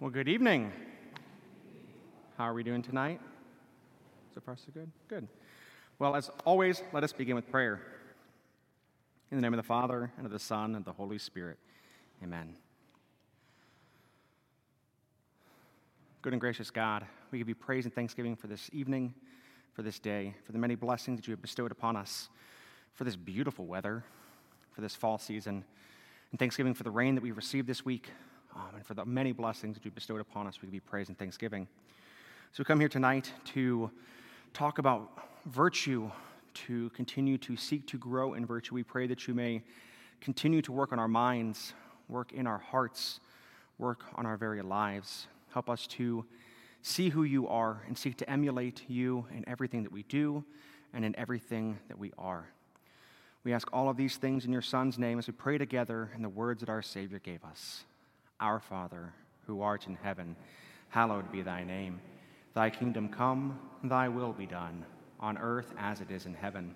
Well, good evening. How are we doing tonight? So far, so good? Good. Well, as always, let us begin with prayer. In the name of the Father, and of the Son, and of the Holy Spirit. Amen. Good and gracious God, we give you praise and thanksgiving for this evening, for this day, for the many blessings that you have bestowed upon us, for this beautiful weather, for this fall season, and thanksgiving for the rain that we've received this week, um, and for the many blessings that you bestowed upon us. We give you praise and thanksgiving. So we come here tonight to talk about virtue, to continue to seek to grow in virtue. We pray that you may continue to work on our minds, work in our hearts, work on our very lives. Help us to see who you are and seek to emulate you in everything that we do and in everything that we are. We ask all of these things in your Son's name as we pray together in the words that our Savior gave us. Our Father, who art in heaven, hallowed be thy name. Thy kingdom come, thy will be done, on earth as it is in heaven.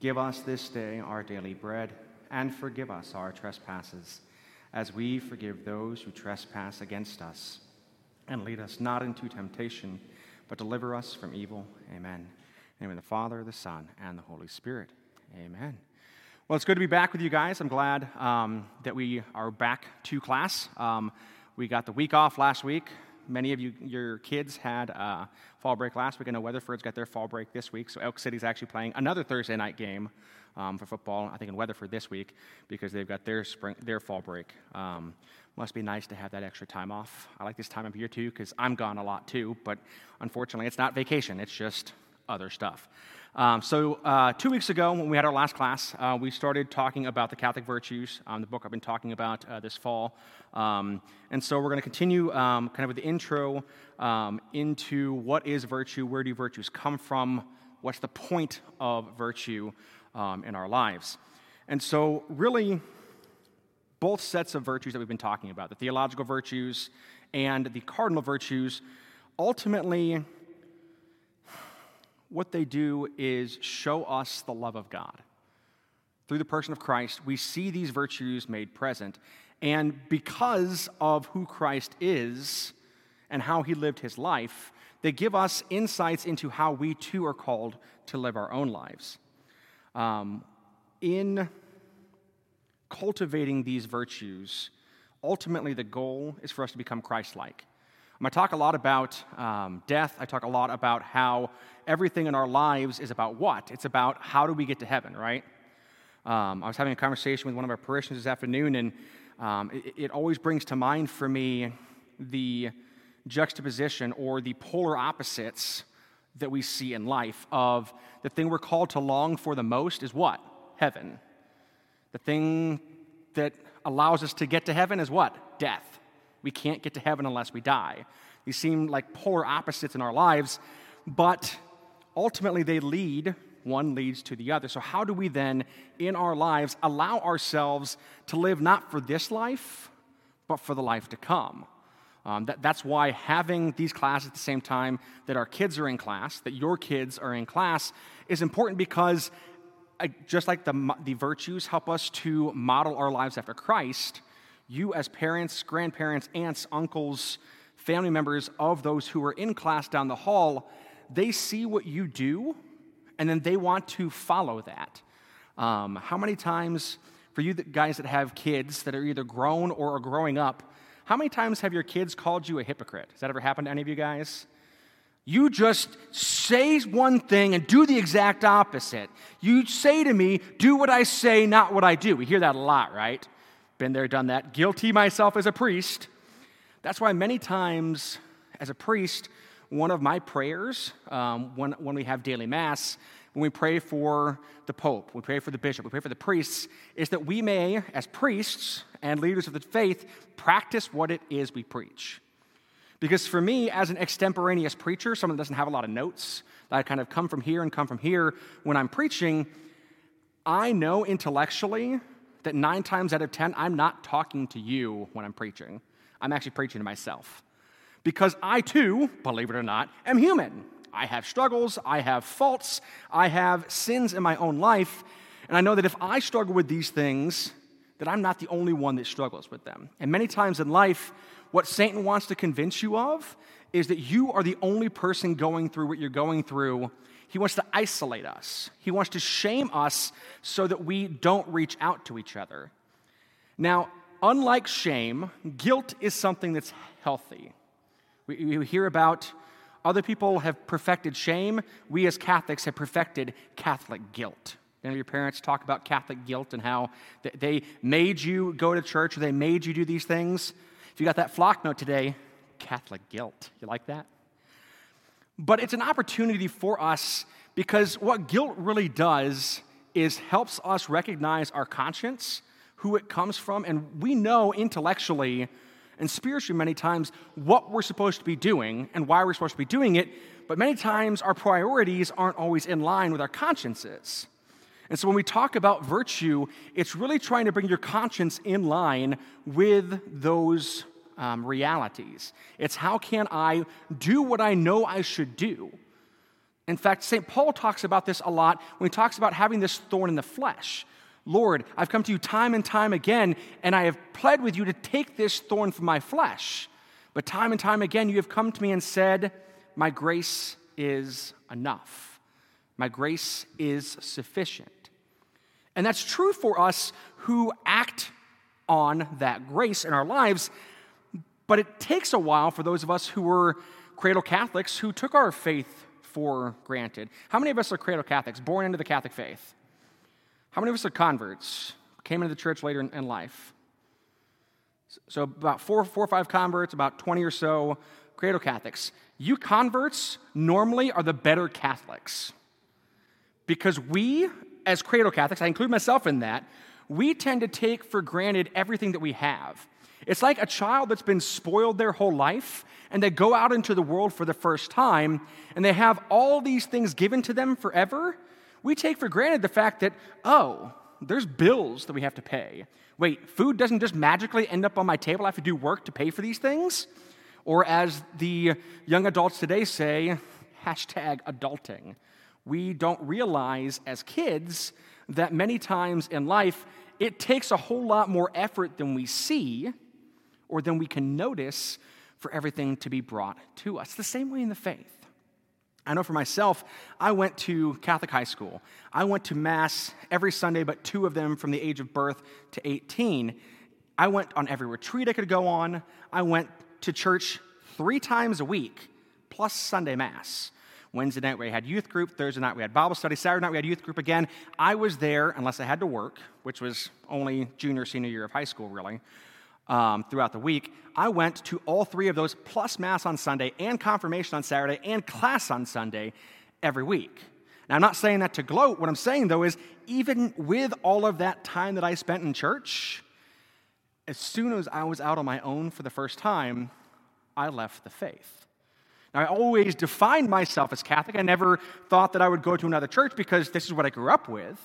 Give us this day our daily bread, and forgive us our trespasses, as we forgive those who trespass against us. And lead us not into temptation, but deliver us from evil. Amen. In the name of the Father, the Son, and the Holy Spirit. Amen. Well, it's good to be back with you guys. I'm glad um, that we are back to class. Um, we got the week off last week. Many of you, your kids had uh, fall break last week. I know Weatherford's got their fall break this week, so Elk City's actually playing another Thursday night game um, for football. I think in Weatherford this week because they've got their spring, their fall break. Um, must be nice to have that extra time off. I like this time of year too because I'm gone a lot too, but unfortunately, it's not vacation. It's just other stuff. Um, so, uh, two weeks ago, when we had our last class, uh, we started talking about the Catholic virtues, um, the book I've been talking about uh, this fall. Um, and so, we're going to continue um, kind of with the intro um, into what is virtue, where do virtues come from, what's the point of virtue um, in our lives. And so, really, both sets of virtues that we've been talking about, the theological virtues and the cardinal virtues, ultimately what they do is show us the love of God. Through the person of Christ, we see these virtues made present. And because of who Christ is and how he lived his life, they give us insights into how we too are called to live our own lives. Um, in cultivating these virtues, ultimately the goal is for us to become Christ like. I talk a lot about um, death. I talk a lot about how everything in our lives is about what? It's about how do we get to heaven, right? Um, I was having a conversation with one of our parishioners this afternoon, and um, it, it always brings to mind for me the juxtaposition or the polar opposites that we see in life of the thing we're called to long for the most is what? Heaven. The thing that allows us to get to heaven is what? Death. We can't get to heaven unless we die. These seem like polar opposites in our lives, but ultimately they lead, one leads to the other. So, how do we then, in our lives, allow ourselves to live not for this life, but for the life to come? Um, that, that's why having these classes at the same time that our kids are in class, that your kids are in class, is important because just like the, the virtues help us to model our lives after Christ, you, as parents, grandparents, aunts, uncles, family members of those who are in class down the hall, they see what you do and then they want to follow that. Um, how many times, for you guys that have kids that are either grown or are growing up, how many times have your kids called you a hypocrite? Has that ever happened to any of you guys? You just say one thing and do the exact opposite. You say to me, do what I say, not what I do. We hear that a lot, right? Been there, done that. Guilty myself as a priest. That's why many times, as a priest, one of my prayers um, when, when we have daily mass, when we pray for the Pope, we pray for the bishop, we pray for the priests, is that we may, as priests and leaders of the faith, practice what it is we preach. Because for me, as an extemporaneous preacher, someone that doesn't have a lot of notes, that I kind of come from here and come from here, when I'm preaching, I know intellectually that nine times out of 10, I'm not talking to you when I'm preaching. I'm actually preaching to myself. Because I too, believe it or not, am human. I have struggles, I have faults, I have sins in my own life, and I know that if I struggle with these things, that I'm not the only one that struggles with them. And many times in life, what Satan wants to convince you of is that you are the only person going through what you're going through. He wants to isolate us, he wants to shame us so that we don't reach out to each other. Now, unlike shame, guilt is something that's healthy. We, we hear about other people have perfected shame. We as Catholics have perfected Catholic guilt. Any of your parents talk about Catholic guilt and how they made you go to church or they made you do these things? If you got that Flocknote today, Catholic guilt. You like that? But it's an opportunity for us because what guilt really does is helps us recognize our conscience, who it comes from, and we know intellectually and spiritually many times what we're supposed to be doing and why we're supposed to be doing it, but many times our priorities aren't always in line with our consciences. And so when we talk about virtue, it's really trying to bring your conscience in line with those um, realities. It's how can I do what I know I should do? In fact, St. Paul talks about this a lot when he talks about having this thorn in the flesh. Lord, I've come to you time and time again, and I have pled with you to take this thorn from my flesh. But time and time again, you have come to me and said, My grace is enough. My grace is sufficient. And that's true for us who act on that grace in our lives. But it takes a while for those of us who were cradle Catholics who took our faith for granted. How many of us are cradle Catholics, born into the Catholic faith? How many of us are converts, came into the church later in, life? So, about four, four or five converts, about 20 or so cradle Catholics. You converts normally are the better Catholics because we as cradle Catholics, I include myself in that, we tend to take for granted everything that we have. It's like a child that's been spoiled their whole life and they go out into the world for the first time and they have all these things given to them forever. We take for granted the fact that, oh, there's bills that we have to pay. Wait, food doesn't just magically end up on my table. I have to do work to pay for these things? Or as the young adults today say, hashtag adulting we don't realize as kids that many times in life it takes a whole lot more effort than we see or than we can notice for everything to be brought to us. The same way in the faith. I know for myself, I went to Catholic high school. I went to Mass every Sunday, but two of them from the age of birth to 18. I went on every retreat I could go on. I went to church three times a week, plus Sunday Mass. Wednesday night we had youth group, Thursday night we had Bible study, Saturday night we had youth group again. I was there unless I had to work, which was only junior, senior year of high school, really, um, throughout the week. I went to all three of those, plus Mass on Sunday, and confirmation on Saturday, and class on Sunday every week. Now, I'm not saying that to gloat. What I'm saying, though, is even with all of that time that I spent in church, as soon as I was out on my own for the first time, I left the faith. Now, I always defined myself as Catholic. I never thought that I would go to another church because this is what I grew up with.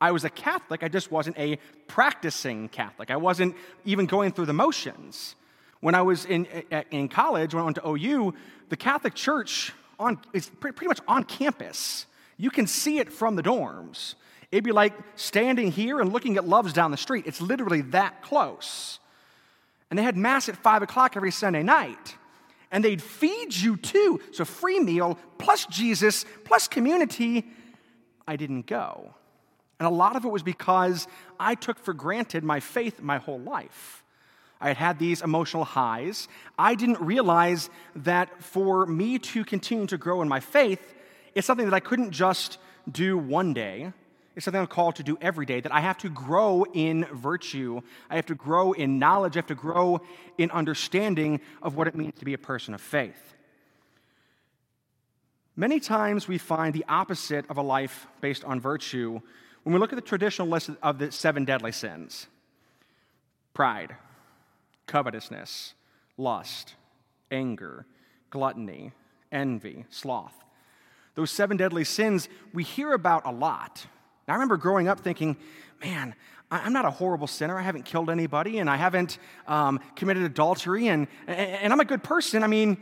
I was a Catholic, I just wasn't a practicing Catholic. I wasn't even going through the motions. When I was in, in college, when I went to OU, the Catholic Church on, is pretty much on campus. You can see it from the dorms. It'd be like standing here and looking at Love's down the street. It's literally that close. And they had Mass at 5 o'clock every Sunday night and they'd feed you too. So, free meal plus Jesus plus community. I didn't go. And a lot of it was because I took for granted my faith my whole life. I had had these emotional highs. I didn't realize that for me to continue to grow in my faith, it's something that I couldn't just do one day. It's something I'm called to do every day, that I have to grow in virtue. I have to grow in knowledge. I have to grow in understanding of what it means to be a person of faith. Many times we find the opposite of a life based on virtue when we look at the traditional list of the seven deadly sins pride, covetousness, lust, anger, gluttony, envy, sloth. Those seven deadly sins we hear about a lot. I remember growing up thinking, man, I'm not a horrible sinner. I haven't killed anybody and I haven't um, committed adultery and, and I'm a good person. I mean,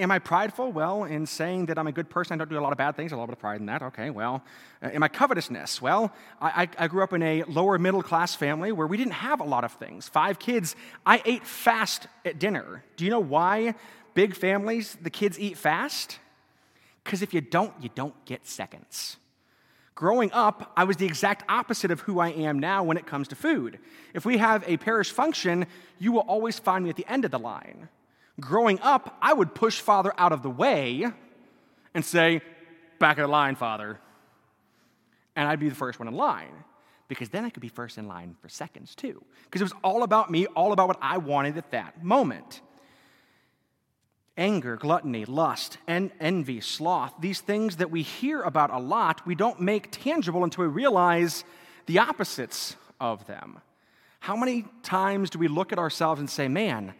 Am I prideful? Well, in saying that I'm a good person, I don't do a lot of bad things, a lot of pride in that. Okay, well. Uh, am I covetousness? Well, I, I grew up in a lower middle class family where we didn't have a lot of things. Five kids. I ate fast at dinner. Do you know why big families, the kids eat fast? Because if you don't, you don't get seconds. Growing up, I was the exact opposite of who I am now when it comes to food. If we have a parish function, you will always find me at the end of the line. Growing up, I would push Father out of the way and say, Back of the line, Father. And I'd be the first one in line because then I could be first in line for seconds too. Because it was all about me, all about what I wanted at that moment. Anger, gluttony, lust, and envy, sloth, these things that we hear about a lot, we don't make tangible until we realize the opposites of them. How many times do we look at ourselves and say, man,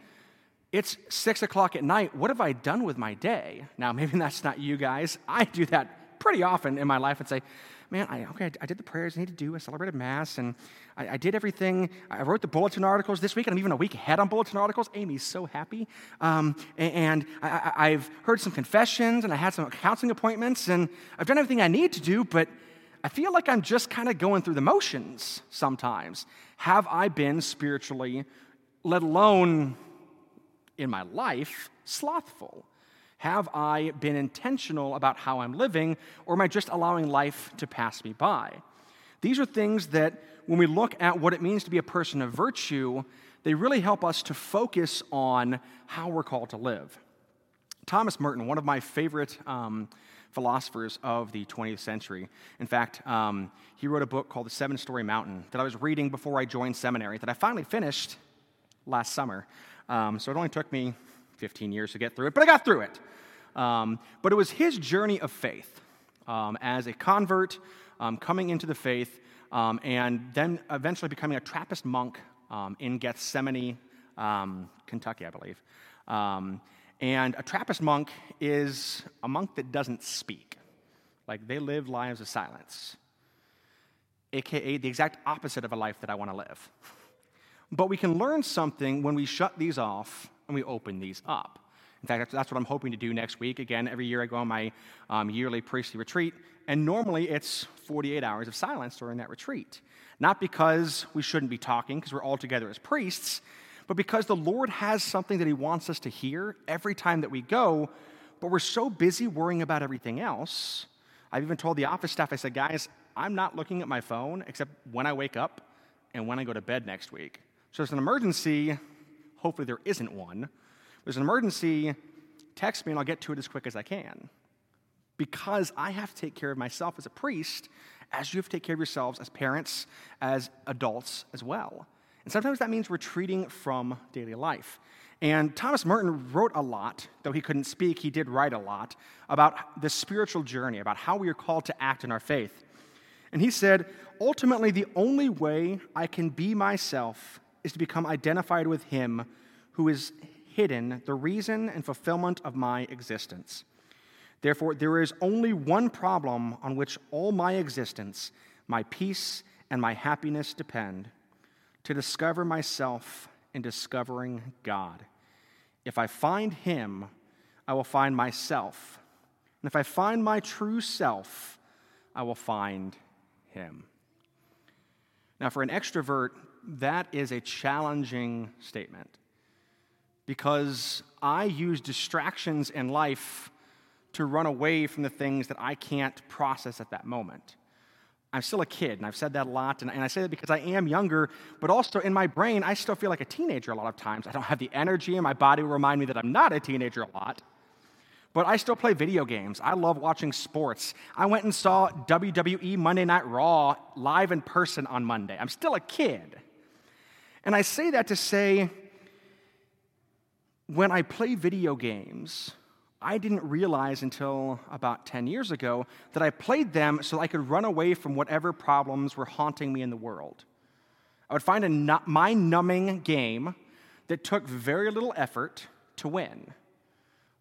it's six o'clock at night. What have I done with my day? Now, maybe that's not you guys. I do that pretty often in my life and say, man, I, okay, I did the prayers I need to do. I celebrated Mass, and I, I, did everything. I wrote the bulletin articles this week, and I'm even a week ahead on bulletin articles. Amy's so happy. Um, and I, have heard some confessions, and I had some counseling appointments, and I've done everything I need to do, but I feel like I'm just kind of going through the motions sometimes. Have I been spiritually, let alone in my life slothful? Have I been intentional about how I'm living, or am I just allowing life to pass me by? These are things that, when we look at what it means to be a person of virtue, they really help us to focus on how we're called to live. Thomas Merton, one of my favorite um, philosophers of the 20th century. In fact, um, he wrote a book called The Seven Storey Mountain that I was reading before I joined seminary that I finally finished last summer. Um, so it only took me 15 years to get through it, but I got through it. Um, but it was his journey of faith um, as a convert, um, coming into the faith, um, and then eventually becoming a Trappist monk um, in Gethsemani, Kentucky, I believe. and a Trappist monk is a monk that doesn't speak. Like they live lives of silence, aka the exact opposite of a life that I want to live. But we can learn something when we shut these off and we open these up. In fact, that's what I'm hoping to do next week. Again, every year I go on my um, yearly priestly retreat, and normally it's 48 hours of silence during that retreat. Not because we shouldn't be talking, because we're all together as priests, but because the Lord has something that He wants us to hear every time that we go, but we're so busy worrying about everything else. I've even told the office staff, I said, guys, I'm not looking at my phone except when I wake up and when I go to bed next week. So there's an emergency. Hopefully, there isn't one. There's an emergency. Text me and I'll get to it as quick as I can. Because I have to take care of myself as a priest, as you have to take care of yourselves as parents, as adults as well. And sometimes that means retreating from daily life. And Thomas Merton wrote a lot, though he couldn't speak, he did write a lot about the spiritual journey, about how we are called to act in our faith. And he said, ultimately, the only way I can be myself is to become identified with Him who is hidden, the reason and fulfillment of my existence. Therefore, there is only one problem on which all my existence, my peace, and my happiness depend to discover myself in discovering God. If I find Him, I will find myself. And if I find my true self, I will find Him. Now, for an extrovert, that is a challenging statement because I use distractions in life to run away from the things that I can't process at that moment. I'm still a kid, and I've said that a lot, and, I say that because I am younger, but also in my brain, I still feel like a teenager a lot of times. I don't have the energy, and my body will remind me that I'm not a teenager a lot. But I still play video games. I love watching sports. I went and saw WWE Monday Night Raw live in person on Monday. I'm still a kid. And I say that to say, when I play video games, I didn't realize until about 10 years ago that I played them so I could run away from whatever problems were haunting me in the world. I would find a mind numbing game that took very little effort to win.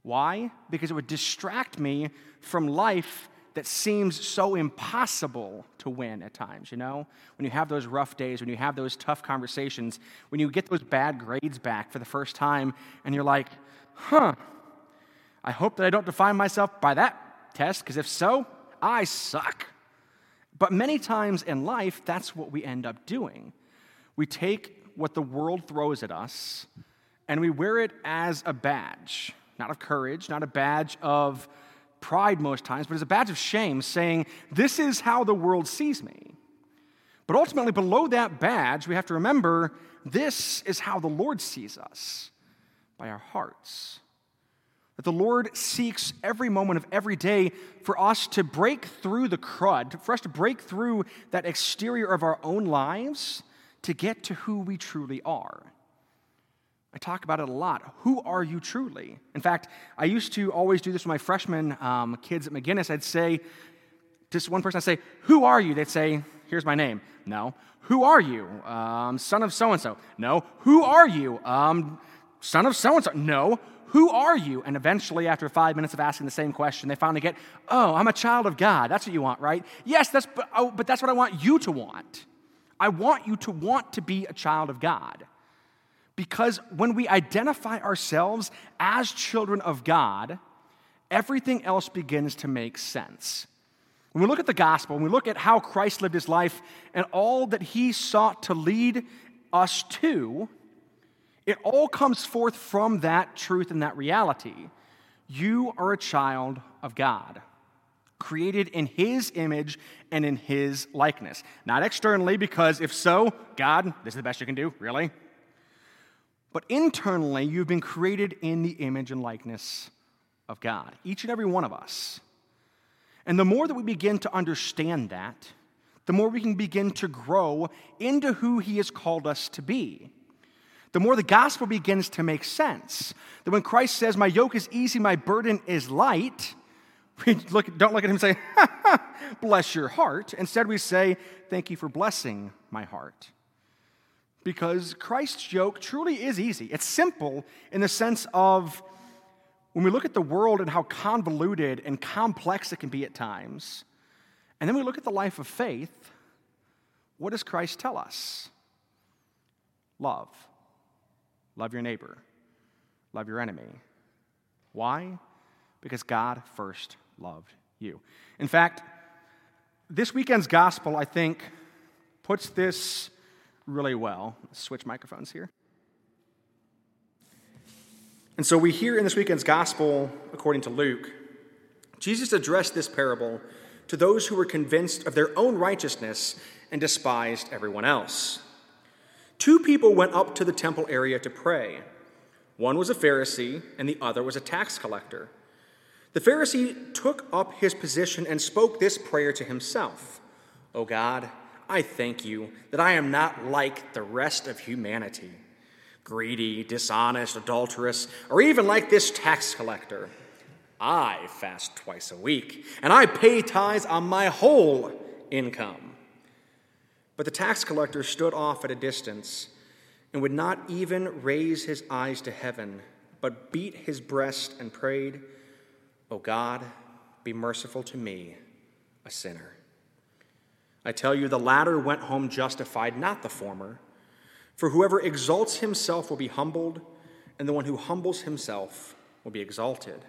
Why? Because it would distract me from life that seems so impossible to win at times, you know? When you have those rough days, when you have those tough conversations, when you get those bad grades back for the first time, and you're like, huh, I hope that I don't define myself by that test, because if so, I suck. But many times in life, that's what we end up doing. We take what the world throws at us and we wear it as a badge, not of courage, not a badge of pride most times, but as a badge of shame, saying, This is how the world sees me. But ultimately, below that badge, we have to remember this is how the Lord sees us by our hearts. That the Lord seeks every moment of every day for us to break through the crud, for us to break through that exterior of our own lives to get to who we truly are. I talk about it a lot. Who are you truly? In fact, I used to always do this with my freshman um, kids at McGuinness. I'd say, just one person, I'd say, Who are you? They'd say, Here's my name. No. Who are you? Um, son of so and so. No. Who are you? Um, son of so and so. No. Who are you? And eventually, after five minutes of asking the same question, they finally get, Oh, I'm a child of God. That's what you want, right? Yes, that's, but, oh, but that's what I want you to want. I want you to want to be a child of God. Because when we identify ourselves as children of God, everything else begins to make sense. When we look at the gospel, when we look at how Christ lived his life and all that he sought to lead us to, it all comes forth from that truth and that reality. You are a child of God, created in His image and in His likeness. Not externally, because if so, God, this is the best you can do, really? But internally, you've been created in the image and likeness of God, each and every one of us. And the more that we begin to understand that, the more we can begin to grow into who He has called us to be the more the gospel begins to make sense. That when Christ says, My yoke is easy, my burden is light, we look, don't look at him and say, Bless your heart. Instead, we say, Thank you for blessing my heart. Because Christ's yoke truly is easy. It's simple in the sense of when we look at the world and how convoluted and complex it can be at times, and then we look at the life of faith, what does Christ tell us? Love. Love your neighbor. Love your enemy. Why? Because God first loved you. In fact, this weekend's gospel, I think, puts this really well. Switch microphones here. And so we hear in this weekend's gospel, according to Luke, Jesus addressed this parable to those who were convinced of their own righteousness and despised everyone else. Two people went up to the temple area to pray. One was a Pharisee, and the other was a tax collector. The Pharisee took up his position and spoke this prayer to himself O God, I thank you that I am not like the rest of humanity greedy, dishonest, adulterous, or even like this tax collector. I fast twice a week, and I pay tithes on my whole income. But the tax collector stood off at a distance and would not even raise his eyes to heaven, but beat his breast and prayed, O God, be merciful to me, a sinner. I tell you, the latter went home justified, not the former. For whoever exalts himself will be humbled, and the one who humbles himself will be exalted.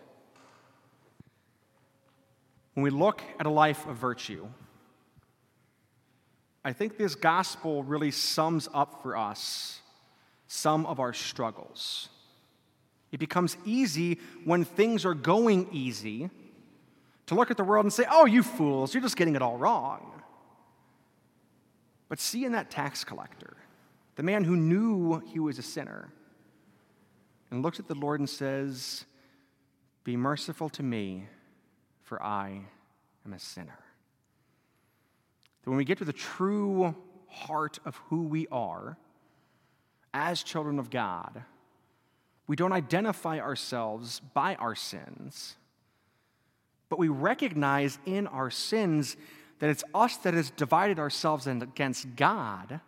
When we look at a life of virtue, I think this gospel really sums up for us some of our struggles. It becomes easy when things are going easy to look at the world and say, oh, you fools, you're just getting it all wrong. But see in that tax collector, the man who knew he was a sinner, and looks at the Lord and says, Be merciful to me, for I am a sinner. That when we get to the true heart of who we are as children of God, we don't identify ourselves by our sins, but we recognize in our sins that it's us that has divided ourselves against God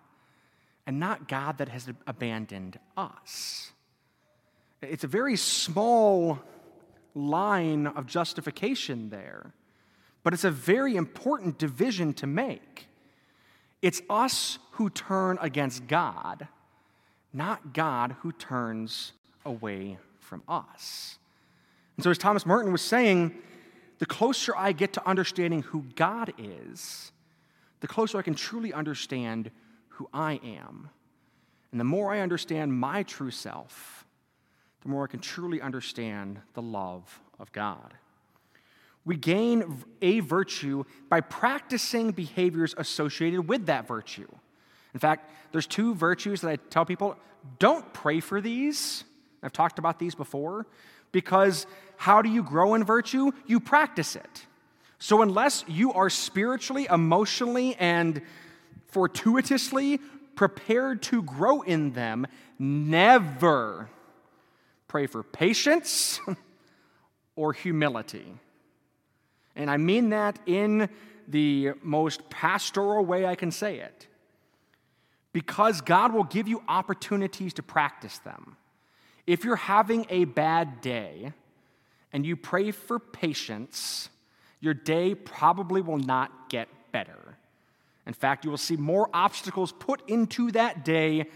and not God that has abandoned us. It's a very small line of justification there. But it's a very important division to make. It's us who turn against God, not God who turns away from us. And so, as Thomas Merton was saying, the closer I get to understanding who God is, the closer I can truly understand who I am. And the more I understand my true self, the more I can truly understand the love of God. We gain a virtue by practicing behaviors associated with that virtue. In fact, there's two virtues that I tell people don't pray for these. I've talked about these before because how do you grow in virtue? You practice it. So, unless you are spiritually, emotionally, and fortuitously prepared to grow in them, never pray for patience or humility. And I mean that in the most pastoral way I can say it. Because God will give you opportunities to practice them. If you're having a bad day and you pray for patience, your day probably will not get better. In fact, you will see more obstacles put into that day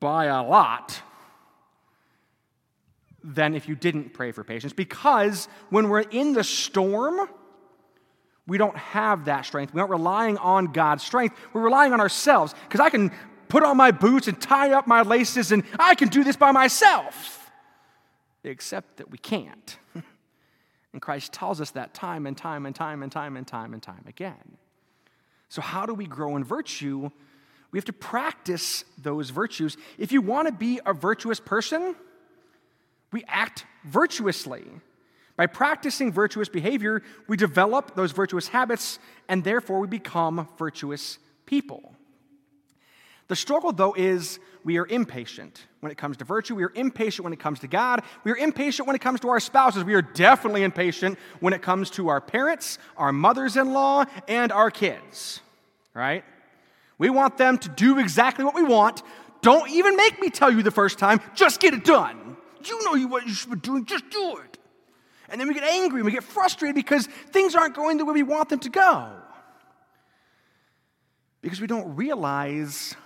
by a lot than if you didn't pray for patience. Because when we're in the storm, we don't have that strength. We aren't relying on God's strength. We're relying on ourselves. Because I can put on my boots and tie up my laces and I can do this by myself. Except that we can't. And Christ tells us that time and time and time and time and time and time again. So, how do we grow in virtue? We have to practice those virtues. If you want to be a virtuous person, we act virtuously. By practicing virtuous behavior, we develop those virtuous habits, and therefore we become virtuous people. The struggle, though, is we are impatient when it comes to virtue. We are impatient when it comes to God. We are impatient when it comes to our spouses. We are definitely impatient when it comes to our parents, our mothers in law, and our kids, right? We want them to do exactly what we want. Don't even make me tell you the first time, just get it done. You know what you should be doing, just do it. And then we get angry and we get frustrated because things aren't going the way we want them to go. Because we don't realize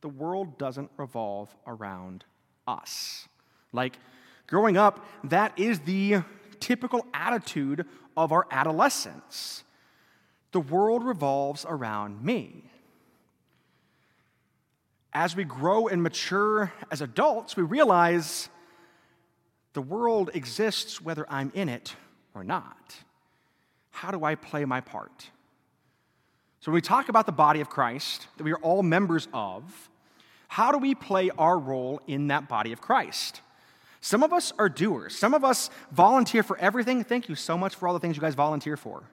the world doesn't revolve around us. Like growing up, that is the typical attitude of our adolescence. The world revolves around me. As we grow and mature as adults, we realize the world exists whether I'm in it or not. How do I play my part? So, when we talk about the body of Christ that we are all members of, how do we play our role in that body of Christ? Some of us are doers. Some of us volunteer for everything. Thank you so much for all the things you guys volunteer for.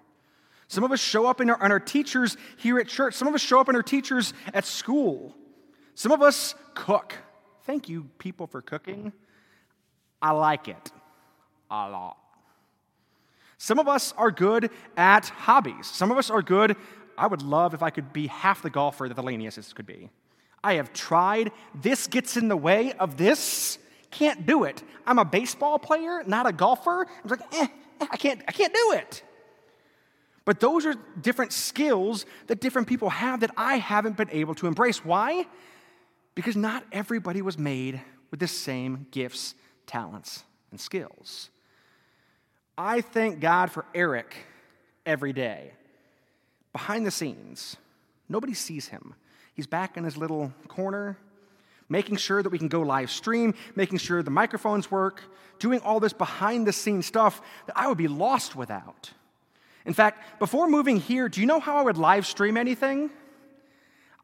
Some of us show up in our, in our teachers here at church. Some of us show up in our teachers at school. Some of us cook. Thank you, people, for cooking. I like it a lot. Some of us are good at hobbies. Some of us are good. I would love if I could be half the golfer that the Laniuses could be. I have tried. This gets in the way of this. Can't do it. I'm a baseball player, not a golfer. I'm like, eh, eh, I can't, I can't do it. But those are different skills that different people have that I haven't been able to embrace. Why? Because not everybody was made with the same gifts, talents, and skills. I thank God for Eric every day. Behind the scenes, nobody sees him. He's back in his little corner, making sure that we can go live stream, making sure the microphones work, doing all this behind the scenes stuff that I would be lost without. In fact, before moving here, do you know how I would live stream anything?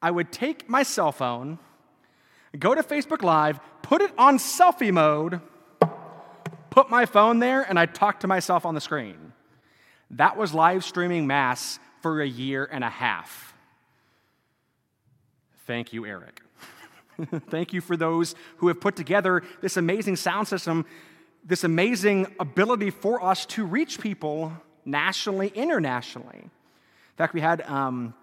I would take my cell phone, go to Facebook Live, put it on selfie mode, put my phone there, and I'd talk to myself on the screen. That was live streaming Mass for a year and a half. Thank you, Eric. Thank you for those who have put together this amazing sound system, this amazing ability for us to reach people nationally, internationally. In fact, we had um,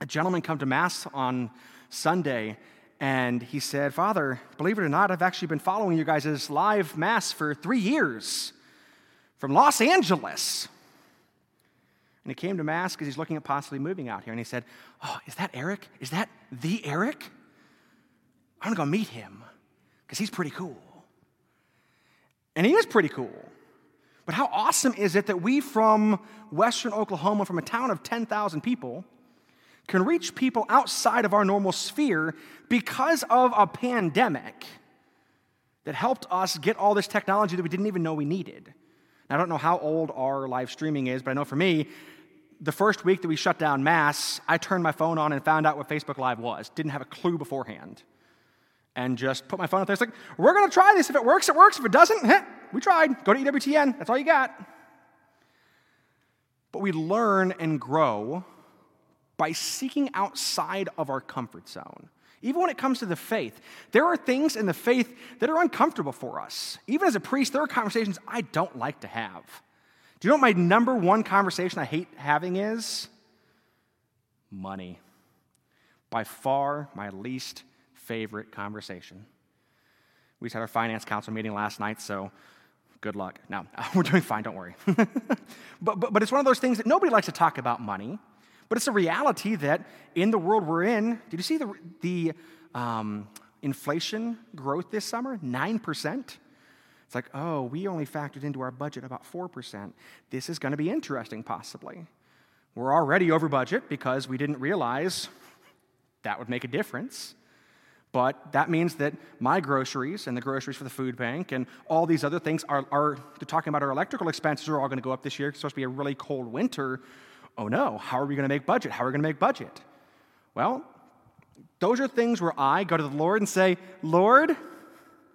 a gentleman come to Mass on Sunday, and he said, Father, believe it or not, I've actually been following you guys' live Mass for three years from Los Angeles. And he came to Mass because he's looking at possibly moving out here. And he said, Oh, is that Eric? Is that the Eric? I'm going to go meet him because he's pretty cool. And he is pretty cool. But how awesome is it that we from Western Oklahoma, from a town of 10,000 people, can reach people outside of our normal sphere because of a pandemic that helped us get all this technology that we didn't even know we needed? Now, I don't know how old our live streaming is, but I know for me, the first week that we shut down Mass, I turned my phone on and found out what Facebook Live was. Didn't have a clue beforehand. And just put my phone out there. It's like, we're going to try this. If it works, it works. If it doesn't, heh, we tried. Go to EWTN. That's all you got. But we learn and grow by seeking outside of our comfort zone. Even when it comes to the faith, there are things in the faith that are uncomfortable for us. Even as a priest, there are conversations I don't like to have. Do you know what my number one conversation I hate having is? Money. By far, my least favorite conversation. We just had our finance council meeting last night, so good luck. No, we're doing fine, don't worry. but, but, but it's one of those things that nobody likes to talk about money, but it's a reality that in the world we're in, did you see the, the um, inflation growth this summer? 9%? It's like, oh, we only factored into our budget about 4%. This is going to be interesting, possibly. We're already over budget because we didn't realize that would make a difference. But that means that my groceries and the groceries for the food bank and all these other things are, are they're talking about our electrical expenses are all going to go up this year. It's supposed to be a really cold winter. Oh no, how are we going to make budget? How are we going to make budget? Well, those are things where I go to the Lord and say, Lord,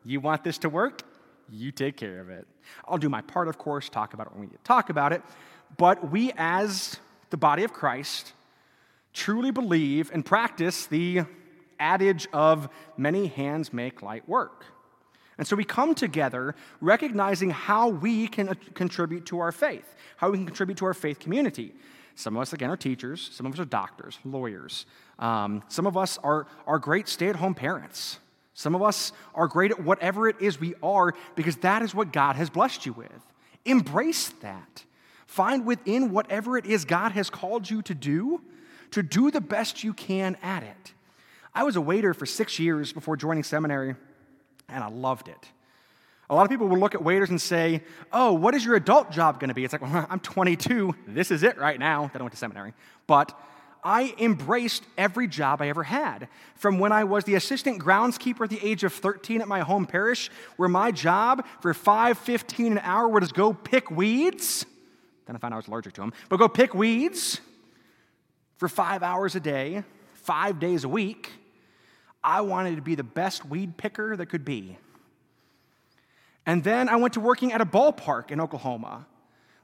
you want this to work? You take care of it. I'll do my part, of course, talk about it when we need to talk about it. But we, as the body of Christ, truly believe and practice the adage of many hands make light work. And so we come together recognizing how we can contribute to our faith, how we can contribute to our faith community. Some of us, again, are teachers, some of us are doctors, lawyers. Um, some of us are, are great stay at home parents. Some of us are great at whatever it is we are because that is what God has blessed you with. Embrace that. Find within whatever it is God has called you to do, to do the best you can at it. I was a waiter for six years before joining seminary, and I loved it. A lot of people will look at waiters and say, Oh, what is your adult job going to be? It's like, well, I'm 22. This is it right now. Then I went to seminary. But I embraced every job I ever had. From when I was the assistant groundskeeper at the age of 13 at my home parish, where my job for 5.15 an hour was go pick weeds. Then I found I was allergic to them, but go pick weeds for five hours a day, five days a week. I wanted to be the best weed picker that could be. And then I went to working at a ballpark in Oklahoma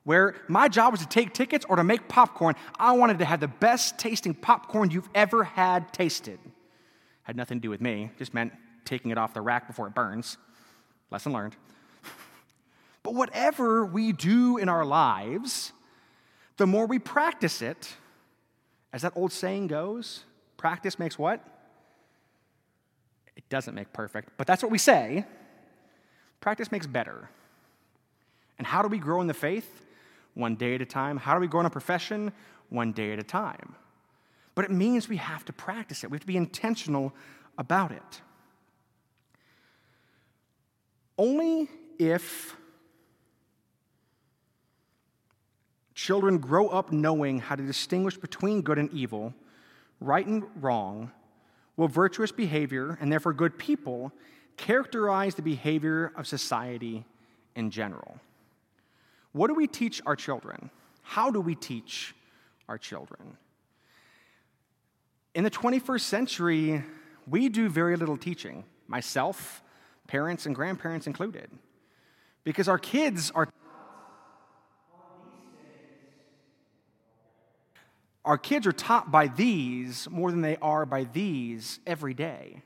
where my job was to take tickets or to make popcorn. I wanted to have the best tasting popcorn you've ever had tasted. Had nothing to do with me, just meant taking it off the rack before it burns. Lesson learned. but whatever we do in our lives, the more we practice it, as that old saying goes, practice makes what? It doesn't make perfect, but that's what we say. Practice makes better. And how do we grow in the faith? One day at a time. How do we grow in a profession? One day at a time. But it means we have to practice it, we have to be intentional about it. Only if children grow up knowing how to distinguish between good and evil, right and wrong, will virtuous behavior, and therefore good people, characterize the behavior of society in general. What do we teach our children? How do we teach our children? In the 21st century, we do very little teaching, myself, parents, and grandparents included, because our kids are. Our kids are taught by these more than they are by these every day.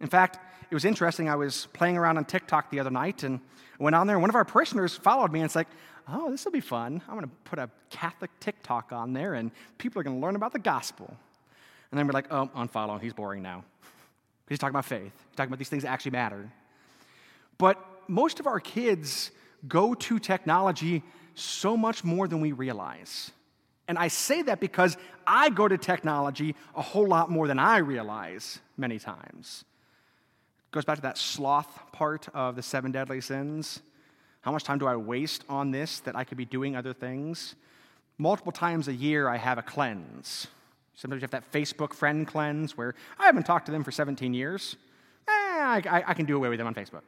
In fact, it was interesting. I was playing around on TikTok the other night and went on there, and one of our parishioners followed me and it's like, oh, this will be fun. I'm going to put a Catholic TikTok on there, and people are going to learn about the gospel. And then we're like, oh, unfollow. He's boring now. He's talking about faith. He's talking about these things that actually matter. But most of our kids go to technology so much more than we realize. And I say that because I go to technology a whole lot more than I realize many times. Goes back to that sloth part of the seven deadly sins. How much time do I waste on this that I could be doing other things? Multiple times a year, I have a cleanse. Sometimes you have that Facebook friend cleanse where I haven't talked to them for 17 years. Eh, I, I, I can do away with them on Facebook.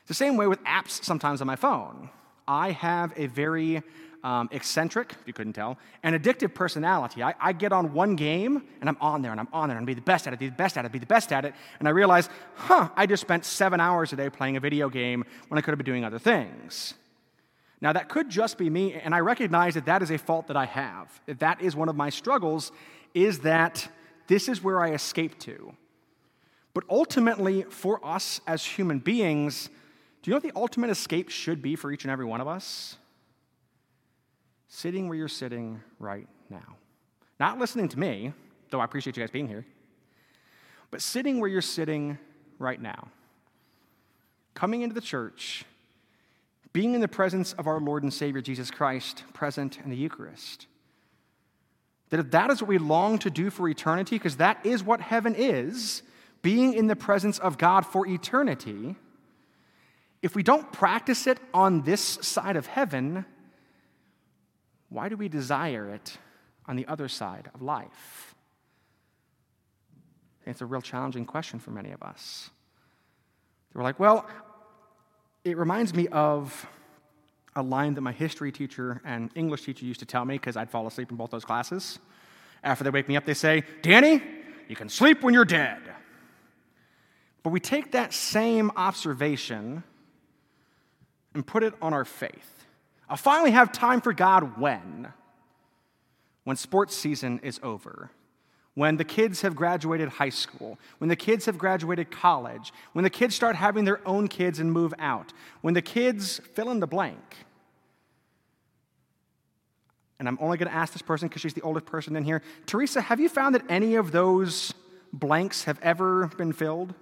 It's the same way with apps sometimes on my phone. I have a very um, eccentric, if you couldn't tell, and addictive personality. I, I, get on one game and I'm on there and I'm on there and I'm be the best at it, be the best at it, be the best at it. And I realize, huh, I just spent seven hours a day playing a video game when I could have been doing other things. Now, that could just be me, and I recognize that that is a fault that I have. That that is one of my struggles, is that this is where I escape to. But ultimately, for us as human beings, do you know what the ultimate escape should be for each and every one of us? Sitting where you're sitting right now. Not listening to me, though I appreciate you guys being here, but sitting where you're sitting right now. Coming into the church, being in the presence of our Lord and Savior Jesus Christ, present in the Eucharist. That if that is what we long to do for eternity, because that is what heaven is, being in the presence of God for eternity, if we don't practice it on this side of heaven, why do we desire it on the other side of life? It's a real challenging question for many of us. We're like, well, it reminds me of a line that my history teacher and English teacher used to tell me because I'd fall asleep in both those classes. After they wake me up, they say, Danny, you can sleep when you're dead. But we take that same observation and put it on our faith. I'll finally have time for God when? When sports season is over, when the kids have graduated high school, when the kids have graduated college, when the kids start having their own kids and move out, when the kids fill in the blank. And I'm only going to ask this person because she's the oldest person in here. Teresa, have you found that any of those blanks have ever been filled?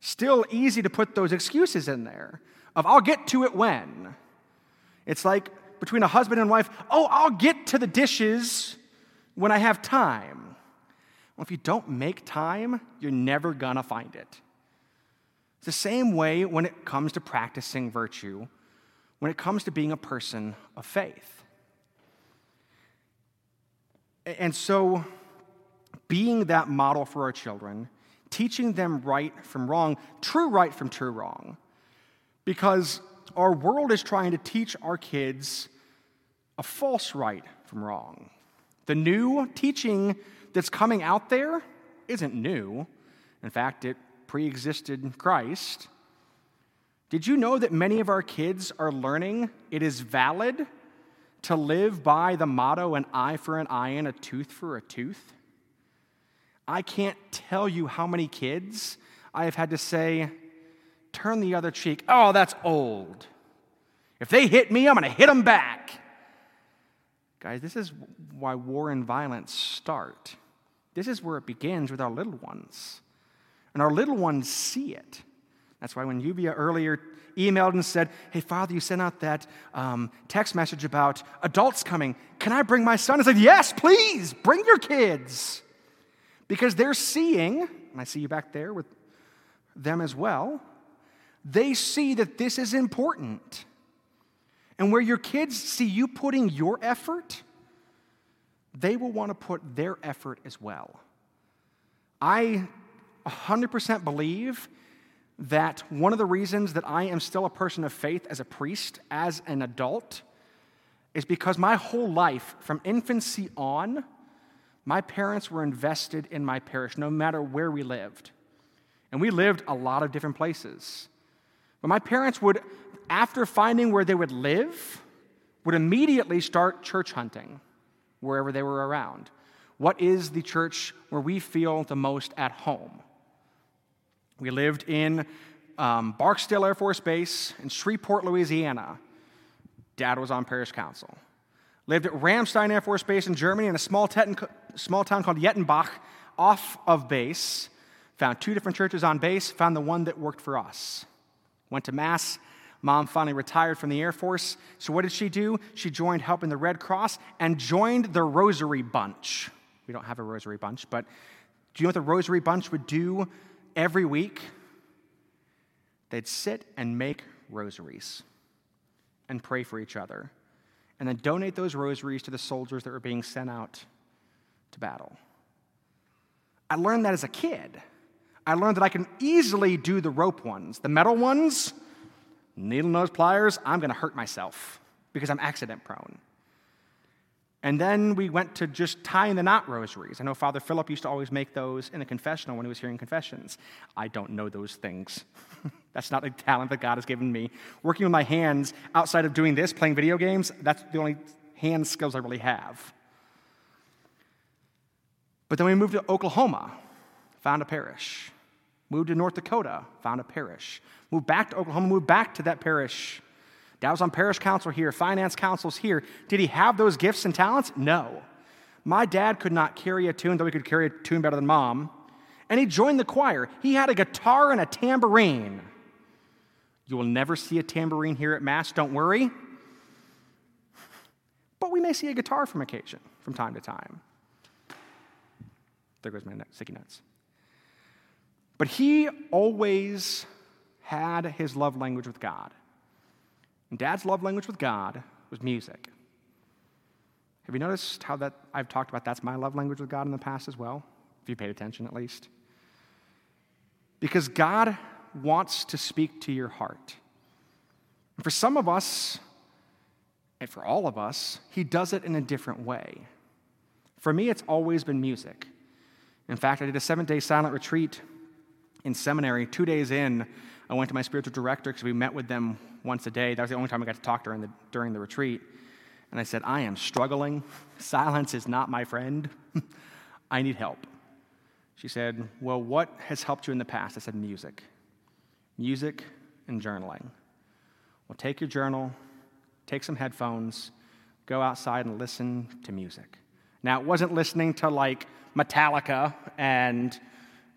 Still easy to put those excuses in there of I'll get to it when. It's like between a husband and wife, oh, I'll get to the dishes when I have time. Well, if you don't make time, you're never gonna find it. It's the same way when it comes to practicing virtue, when it comes to being a person of faith. And so, being that model for our children, teaching them right from wrong, true right from true wrong, because our world is trying to teach our kids a false right from wrong. The new teaching that's coming out there isn't new. In fact, it pre existed Christ. Did you know that many of our kids are learning it is valid to live by the motto an eye for an eye and a tooth for a tooth? I can't tell you how many kids I have had to say, turn the other cheek. Oh, that's old. If they hit me, I'm going to hit them back. Guys, this is why war and violence start. This is where it begins with our little ones. And our little ones see it. That's why when Yubia earlier emailed and said, Hey, Father, you sent out that um, text message about adults coming. Can I bring my son? I said, Yes, please, bring your kids. Because they're seeing, and I see you back there with them as well, they see that this is important. And where your kids see you putting your effort, they will want to put their effort as well. I 100% believe that one of the reasons that I am still a person of faith as a priest, as an adult, is because my whole life, from infancy on, my parents were invested in my parish no matter where we lived. And we lived a lot of different places. But my parents would, after finding where they would live, would immediately start church hunting wherever they were around. What is the church where we feel the most at home? We lived in um, Barksdale Air Force Base in Shreveport, Louisiana. Dad was on parish council. Lived at Ramstein Air Force Base in Germany in a small, small town called Jettenbach off of base. Found two different churches on base, found the one that worked for us. Went to Mass. Mom finally retired from the Air Force. So, what did she do? She joined helping the Red Cross and joined the Rosary Bunch. We don't have a Rosary Bunch, but do you know what the Rosary Bunch would do every week, they'd sit and make rosaries and pray for each other, and then donate those rosaries to the soldiers that were being sent out to battle. I learned that as a kid. I learned that I can easily do the rope ones. The metal ones, needle nose pliers, I'm going to hurt myself because I'm accident prone. And then we went to just tying the knot rosaries. I know Father Philip used to always make those in the confessional when he was hearing confessions. I don't know those things. that's not a talent that God has given me. Working with my hands outside of doing this, playing video games, that's the only hand skills I really have. But then we moved to Oklahoma, found a parish. Moved to North Dakota, found a parish. Moved back to Oklahoma, moved back to that parish. Dad was on parish council here, finance councils here. Did he have those gifts and talents? No. My dad could not carry a tune, though he could carry a tune better than mom. And he joined the choir. He had a guitar and a tambourine. You will never see a tambourine here at Mass, don't worry. But we may see a guitar from occasion, from time to time. There goes my sticky notes. But he always had his love language with God. And dad's love language with God was music. Have you noticed how that I've talked about that's my love language with God in the past as well? If you paid attention at least. Because God wants to speak to your heart. And for some of us, and for all of us, He does it in a different way. For me, it's always been music. In fact, I did a seven day silent retreat in seminary. Two days in, I went to my spiritual director because we met with them once a day. That was the only time I got to talk during the, during the retreat. And I said, I am struggling. Silence is not my friend. I need help. She said, Well, what has helped you in the past? I said, Music. Music and journaling. Well, take your journal, take some headphones, go outside and listen to music. Now, it wasn't listening to like Metallica and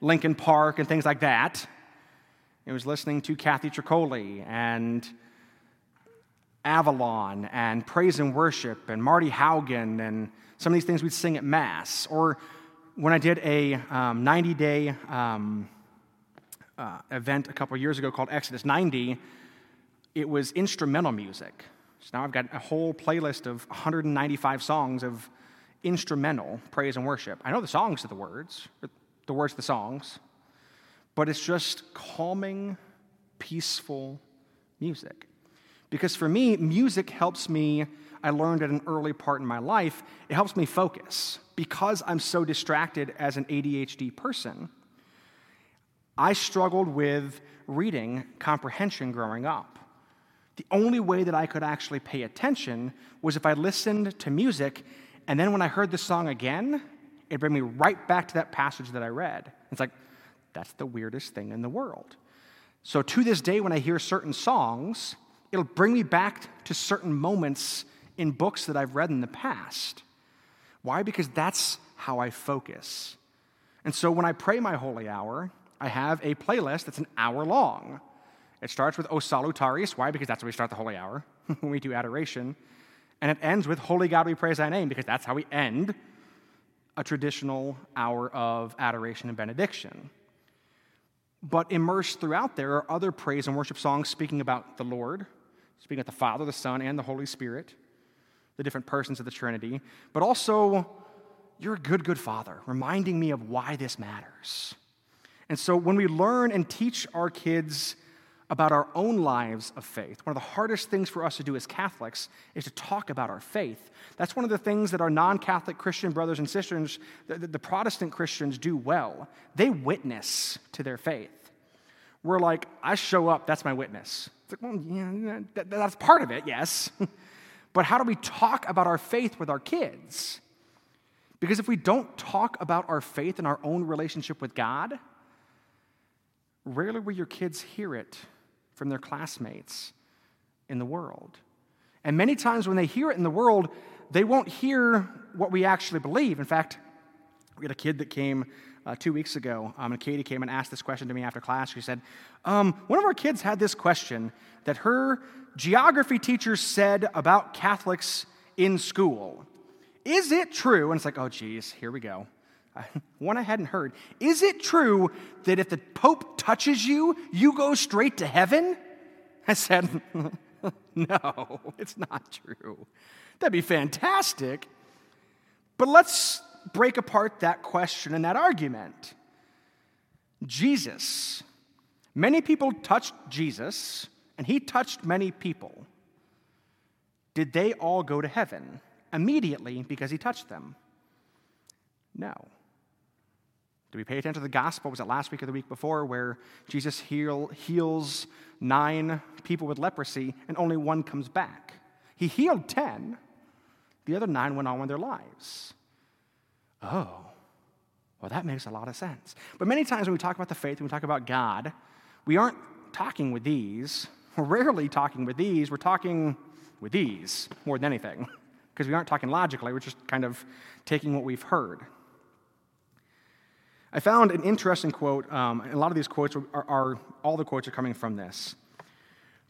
Linkin Park and things like that. It was listening to Kathy Troccoli and Avalon and Praise and Worship and Marty Haugen and some of these things we'd sing at Mass. Or when I did a um, 90 day um, uh, event a couple years ago called Exodus 90, it was instrumental music. So now I've got a whole playlist of 195 songs of instrumental praise and worship. I know the songs to the words, the words of the songs, but it's just calming, peaceful music. Because for me, music helps me, I learned at an early part in my life, it helps me focus. Because I'm so distracted as an ADHD person, I struggled with reading comprehension growing up. The only way that I could actually pay attention was if I listened to music and then when I heard the song again, it brought me right back to that passage that I read. It's like, that's the weirdest thing in the world. So to this day, when I hear certain songs, it'll bring me back to certain moments in books that I've read in the past. Why? Because that's how I focus. And so when I pray my holy hour, I have a playlist that's an hour long. It starts with O Salutaris. Why? Because that's how we start the holy hour when we do adoration. And it ends with Holy God, we praise thy name, because that's how we end a traditional hour of adoration and benediction. But immersed throughout there are other praise and worship songs speaking about the Lord, speaking about the Father, the Son, and the Holy Spirit, the different persons of the Trinity, but also, you're a good, good Father, reminding me of why this matters. And so when we learn and teach our kids about our own lives of faith. One of the hardest things for us to do as Catholics is to talk about our faith. That's one of the things that our non Catholic Christian brothers and sisters, the, the, Protestant Christians, do well. They witness to their faith. We're like, I show up, that's my witness. It's like, well, yeah, that, that's part of it, yes. but how do we talk about our faith with our kids? Because if we don't talk about our faith and our own relationship with God, rarely will your kids hear it from their classmates in the world. And many times when they hear it in the world, they won't hear what we actually believe. In fact, we had a kid that came uh, two weeks ago, um, and Katie came and asked this question to me after class. She said, um, One of our kids had this question that her geography teacher said about Catholics in school. Is it true? And it's like, oh, geez, here we go. One I hadn't heard. Is it true that if the Pope touches you, you go straight to heaven? I said, No, it's not true. That'd be fantastic. But let's break apart that question and that argument. Jesus. Many people touched Jesus, and he touched many people. Did they all go to heaven immediately because he touched them? No. Do we pay attention to the gospel? Was it last week or the week before where Jesus heal, heals nine people with leprosy and only one comes back? He healed 10, the other nine went on with their lives. Oh, well, that makes a lot of sense. But many times when we talk about the faith, when we talk about God, we aren't talking with these. We're rarely talking with these. We're talking with these more than anything because we aren't talking logically. We're just kind of taking what we've heard. I found an interesting quote. Um, a lot of these quotes are, are, all the quotes are coming from this.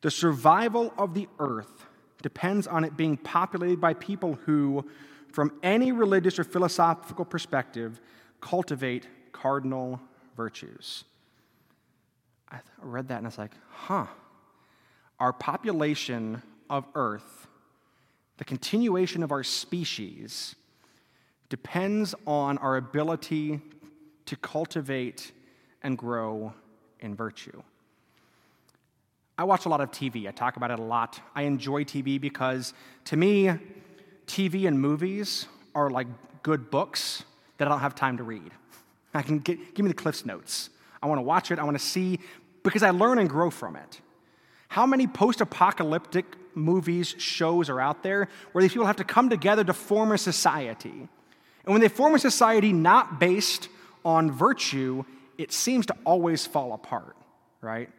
The survival of the earth depends on it being populated by people who, from any religious or philosophical perspective, cultivate cardinal virtues. I read that and I was like, huh. Our population of earth, the continuation of our species, depends on our ability to cultivate and grow in virtue. I watch a lot of TV. I talk about it a lot. I enjoy TV because to me, TV and movies are like good books that I don't have time to read. I can get, give me the Cliff's Notes. I want to watch it. I want to see because I learn and grow from it. How many post apocalyptic movies, shows are out there where these people have to come together to form a society? And when they form a society not based on virtue, it seems to always fall apart, right?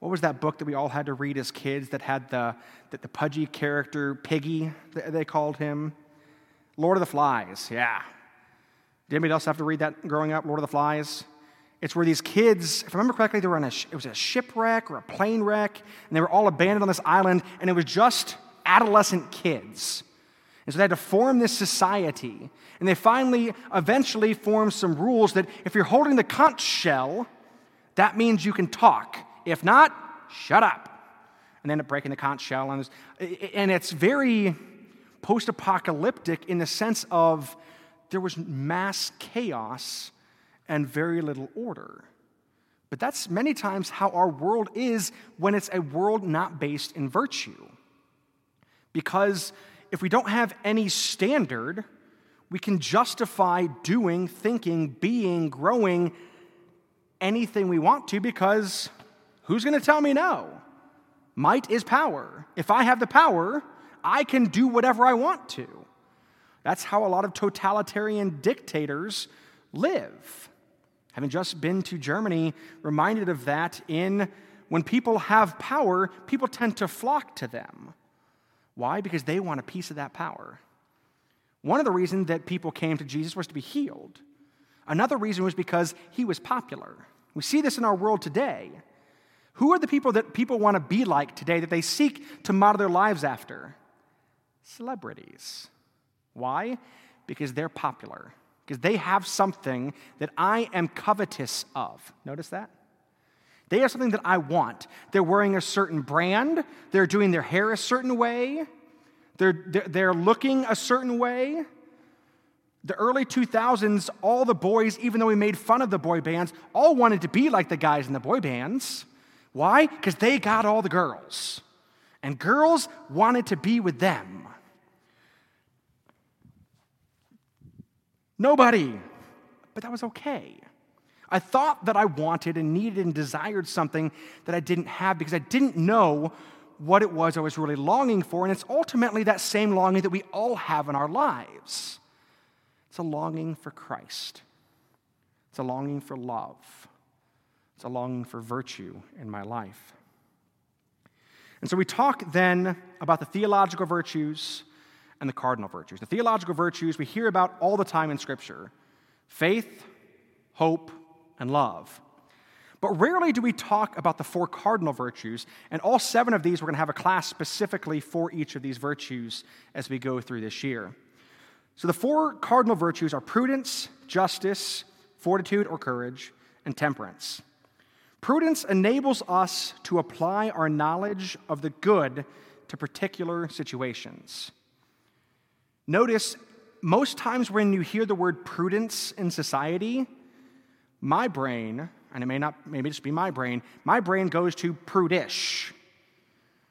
What was that book that we all had to read as kids that had the, the, the pudgy character, Piggy, they called him? Lord of the Flies, yeah. Did anybody else have to read that growing up, Lord of the Flies? It's where these kids, if I remember correctly, they were on a, it was a shipwreck or a plane wreck, and they were all abandoned on this island, and it was just adolescent kids. And so they had to form this society. And they finally, eventually, formed some rules that if you're holding the conch shell, that means you can talk. If not, shut up. And they end up breaking the conch shell. And, and it's very post apocalyptic in the sense of there was mass chaos and very little order. But that's many times how our world is when it's a world not based in virtue. Because if we don't have any standard, we can justify doing, thinking, being, growing anything we want to because who's going to tell me no? Might is power. If I have the power, I can do whatever I want to. That's how a lot of totalitarian dictators live. Having just been to Germany, reminded of that in when people have power, people tend to flock to them. Why? Because they want a piece of that power. One of the reasons that people came to Jesus was to be healed. Another reason was because he was popular. We see this in our world today. Who are the people that people want to be like today that they seek to model their lives after? Celebrities. Why? Because they're popular, because they have something that I am covetous of. Notice that? They have something that I want. They're wearing a certain brand, they're doing their hair a certain way, they're, they're, looking a certain way. The early 2000s, all the boys, even though we made fun of the boy bands, all wanted to be like the guys in the boy bands. Why? Because they got all the girls. And girls wanted to be with them. Nobody. But that was okay. I thought that I wanted and needed and desired something that I didn't have because I didn't know what it was I was really longing for. And it's ultimately that same longing that we all have in our lives it's a longing for Christ, it's a longing for love, it's a longing for virtue in my life. And so we talk then about the theological virtues and the cardinal virtues. The theological virtues we hear about all the time in Scripture faith, hope, and love. But rarely do we talk about the four cardinal virtues, and all seven of these, we're going to have a class specifically for each of these virtues as we go through this year. So the four cardinal virtues are prudence, justice, fortitude or courage, and temperance. Prudence enables us to apply our knowledge of the good to particular situations. Notice, most times when you hear the word prudence in society, my brain, and it may not, maybe just be my brain, my brain goes to prudish.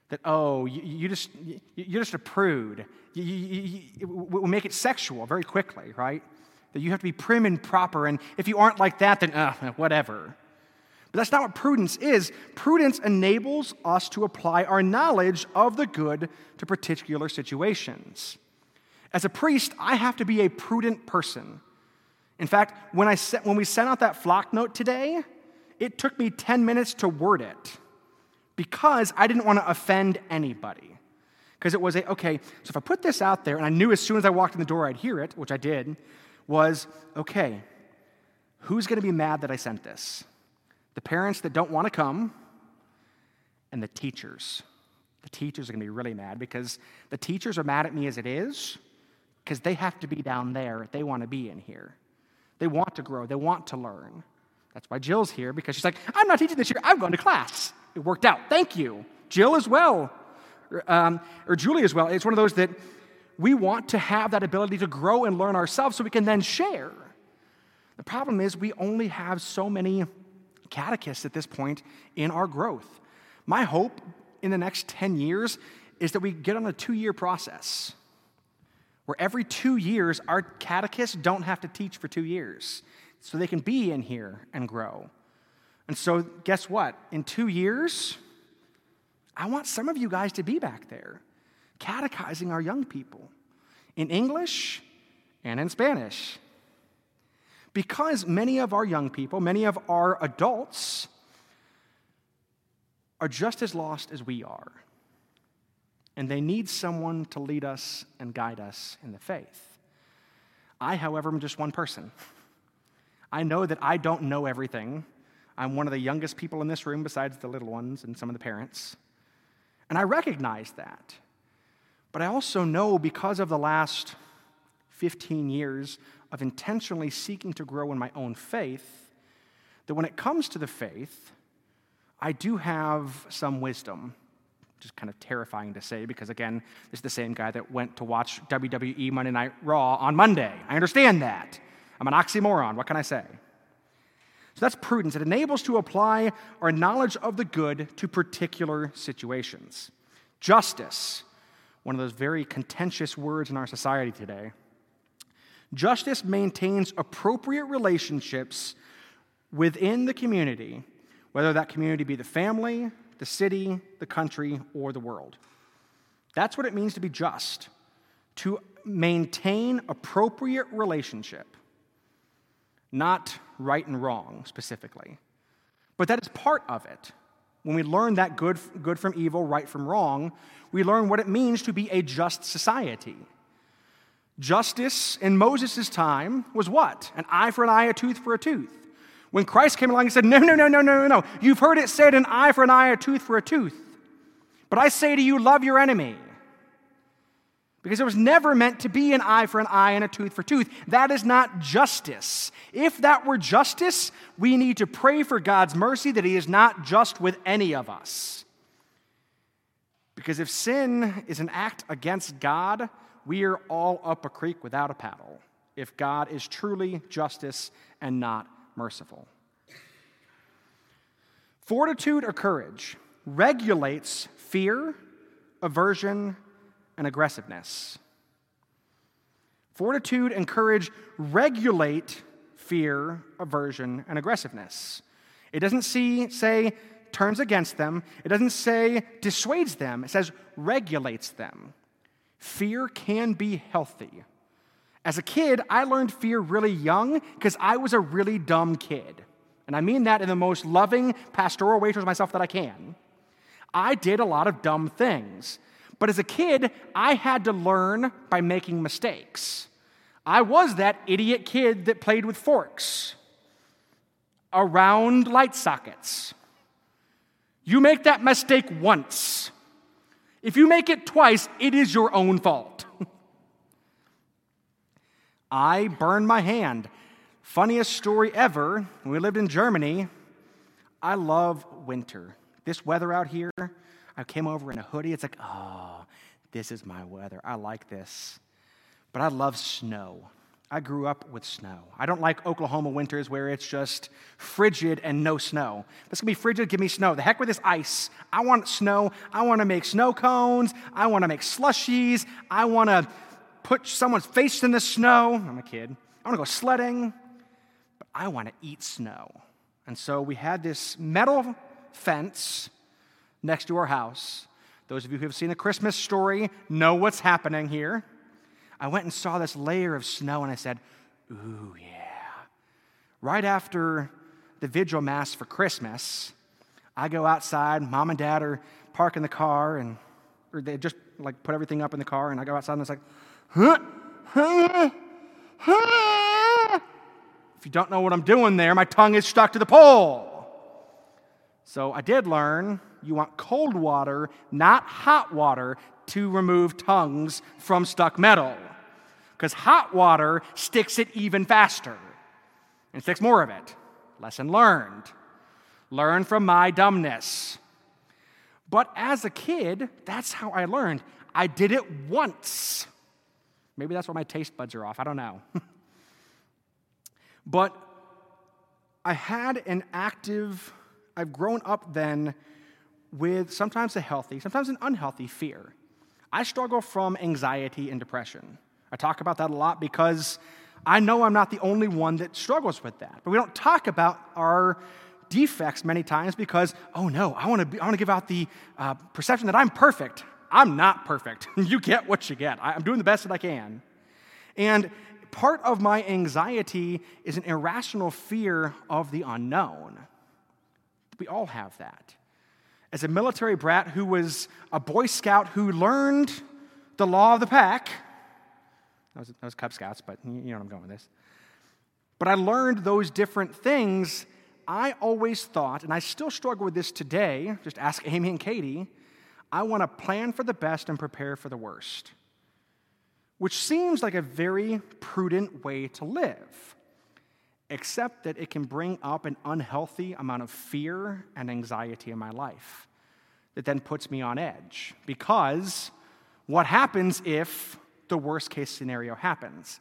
That, oh, you, you just, you're just a prude. You, you, we'll make it sexual very quickly, right? That you have to be prim and proper, and if you aren't like that, then uh, whatever. But that's not what prudence is. Prudence enables us to apply our knowledge of the good to particular situations. As a priest, I have to be a prudent person. In fact, when, I when we sent out that Flocknote today, it took me 10 minutes to word it because I didn't want to offend anybody. Because it was a, okay, so if I put this out there, and I knew as soon as I walked in the door I'd hear it, which I did, was okay, who's going to be mad that I sent this? the parents that don't want to come, and the teachers. The teachers are going to be really mad because the teachers are mad at me as it is because they have to be down there. If they want to be in here. They want to grow, they want to learn. That's why Jill's here because she's like, I'm not teaching this year, I'm going to class. It worked out. Thank you. Jill as well, um, or Julie as well. It's one of those that we want to have that ability to grow and learn ourselves so we can then share. The problem is we only have so many catechists at this point in our growth. My hope in the next 10 years is that we get on a two year process where every two years our catechists don't have to teach for two years so they can be in here and grow. And so, guess what? In two years, I want some of you guys to be back there catechizing our young people in English and in Spanish. Because many of our young people, many of our adults, are just as lost as we are. And they need someone to lead us and guide us in the faith. I, however, am just one person. I know that I don't know everything. I'm one of the youngest people in this room, besides the little ones and some of the parents. And I recognize that. But I also know because of the last 15 years of intentionally seeking to grow in my own faith, that when it comes to the faith, I do have some wisdom. Is kind of terrifying to say because, again, this is the same guy that went to watch WWE Monday Night Raw on Monday. I understand that. I'm an oxymoron. What can I say? So that's prudence. It enables to apply our knowledge of the good to particular situations. Justice, one of those very contentious words in our society today. Justice maintains appropriate relationships within the community, whether that community be the family, the city, the country, or the world. That's what it means to be just, to maintain appropriate relationship, not right and wrong specifically. But that is part of it. When we learn that good, good from evil, right from wrong, we learn what it means to be a just society. Justice in Moses' time was what? An eye for an eye, a tooth for a tooth. When Christ came along, he said, No, no, no, no, no, no. You've heard it said, an eye for an eye, a tooth for a tooth. But I say to you, love your enemy. Because it was never meant to be an eye for an eye and a tooth for a tooth. That is not justice. If that were justice, we need to pray for God's mercy that He is not just with any of us. Because if sin is an act against God, we are all up a creek without a paddle if God is truly justice and not merciful. Fortitude or courage regulates fear, aversion, and aggressiveness. Fortitude and courage regulate fear, aversion, and aggressiveness. It doesn't see, say turns against them, it doesn't say dissuades them, it says regulates them. Fear can be healthy. As a kid, I learned fear really young because I was a really dumb kid. And I mean that in the most loving pastoral way towards myself that I can. I did a lot of dumb things. But as a kid, I had to learn by making mistakes. I was that idiot kid that played with forks around light sockets. You make that mistake once, if you make it twice, it is your own fault. I burned my hand. Funniest story ever. When we lived in Germany, I love winter. This weather out here, I came over in a hoodie. It's like, oh, this is my weather. I like this. But I love snow. I grew up with snow. I don't like Oklahoma winters where it's just frigid and no snow. It's gonna be frigid, give me snow. The heck with this ice. I want snow. I wanna make snow cones. I wanna make slushies. I wanna put someone's face in the snow. I'm a kid. I wanna go sledding. But I wanna eat snow. And so we had this metal fence next to our house. Those of you who have seen a Christmas story know what's happening here. I went and saw this layer of snow and I said, Ooh, yeah. Right after the vigil mass for Christmas, I go outside, mom and dad are parking the car and or they just like put everything up in the car and I go outside and it's like. If you don't know what I'm doing there, my tongue is stuck to the pole. So I did learn you want cold water, not hot water, to remove tongues from stuck metal because hot water sticks it even faster and sticks more of it. Lesson learned. Learn from my dumbness. But as a kid, that's how I learned. I did it once. Maybe that's why my taste buds are off. I don't know. but I had an active, I've grown up then with sometimes a healthy, sometimes an unhealthy fear. I struggle from anxiety and depression. I talk about that a lot because I know I'm not the only one that struggles with that. But we don't talk about our defects many times because, oh no, I want to, I want to give out the uh, perception that I'm perfect. I'm not perfect. you get what you get. I'm doing the best that I can. And part of my anxiety is an irrational fear of the unknown. We all have that. As a military brat who was a Boy Scout who learned the law of the pack, that was, was Cub Scouts, but you know what I'm going with this. But I learned those different things. I always thought, and I still struggle with this today, just ask Amy and Katie, I want to plan for the best and prepare for the worst, which seems like a very prudent way to live, except that it can bring up an unhealthy amount of fear and anxiety in my life that then puts me on edge. Because what happens if the worst case scenario happens.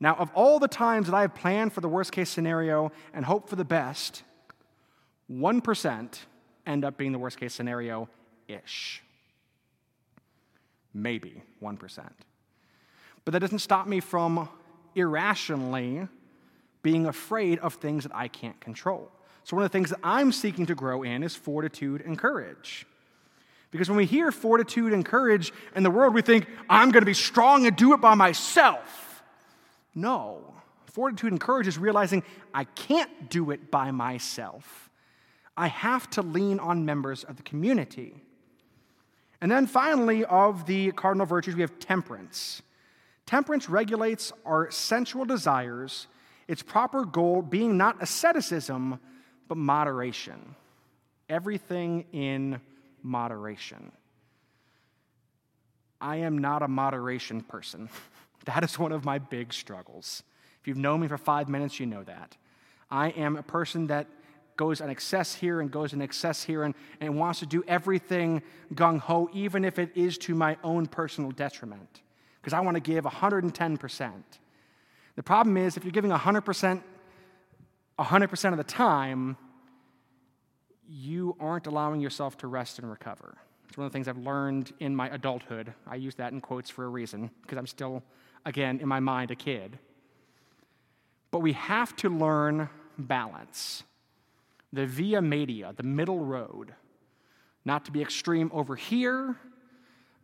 Now, of all the times that I have planned for the worst case scenario and hoped for the best, 1% end up being the worst case scenario ish. Maybe 1%. But that doesn't stop me from irrationally being afraid of things that I can't control. So, one of the things that I'm seeking to grow in is fortitude and courage. Because when we hear fortitude and courage in the world, we think, I'm going to be strong and do it by myself. No. Fortitude and courage is realizing I can't do it by myself. I have to lean on members of the community. And then finally, of the cardinal virtues, we have temperance. Temperance regulates our sensual desires, its proper goal being not asceticism, but moderation. Everything in moderation. I am not a moderation person. That is one of my big struggles. If you've known me for five minutes, you know that. I am a person that goes in excess here and goes in excess here and, and wants to do everything gung ho, even if it is to my own personal detriment, because I want to give 110%. The problem is, if you're giving 100%, 100% of the time, you aren't allowing yourself to rest and recover. It's one of the things I've learned in my adulthood. I use that in quotes for a reason, because I'm still, again, in my mind, a kid. But we have to learn balance the via media, the middle road, not to be extreme over here,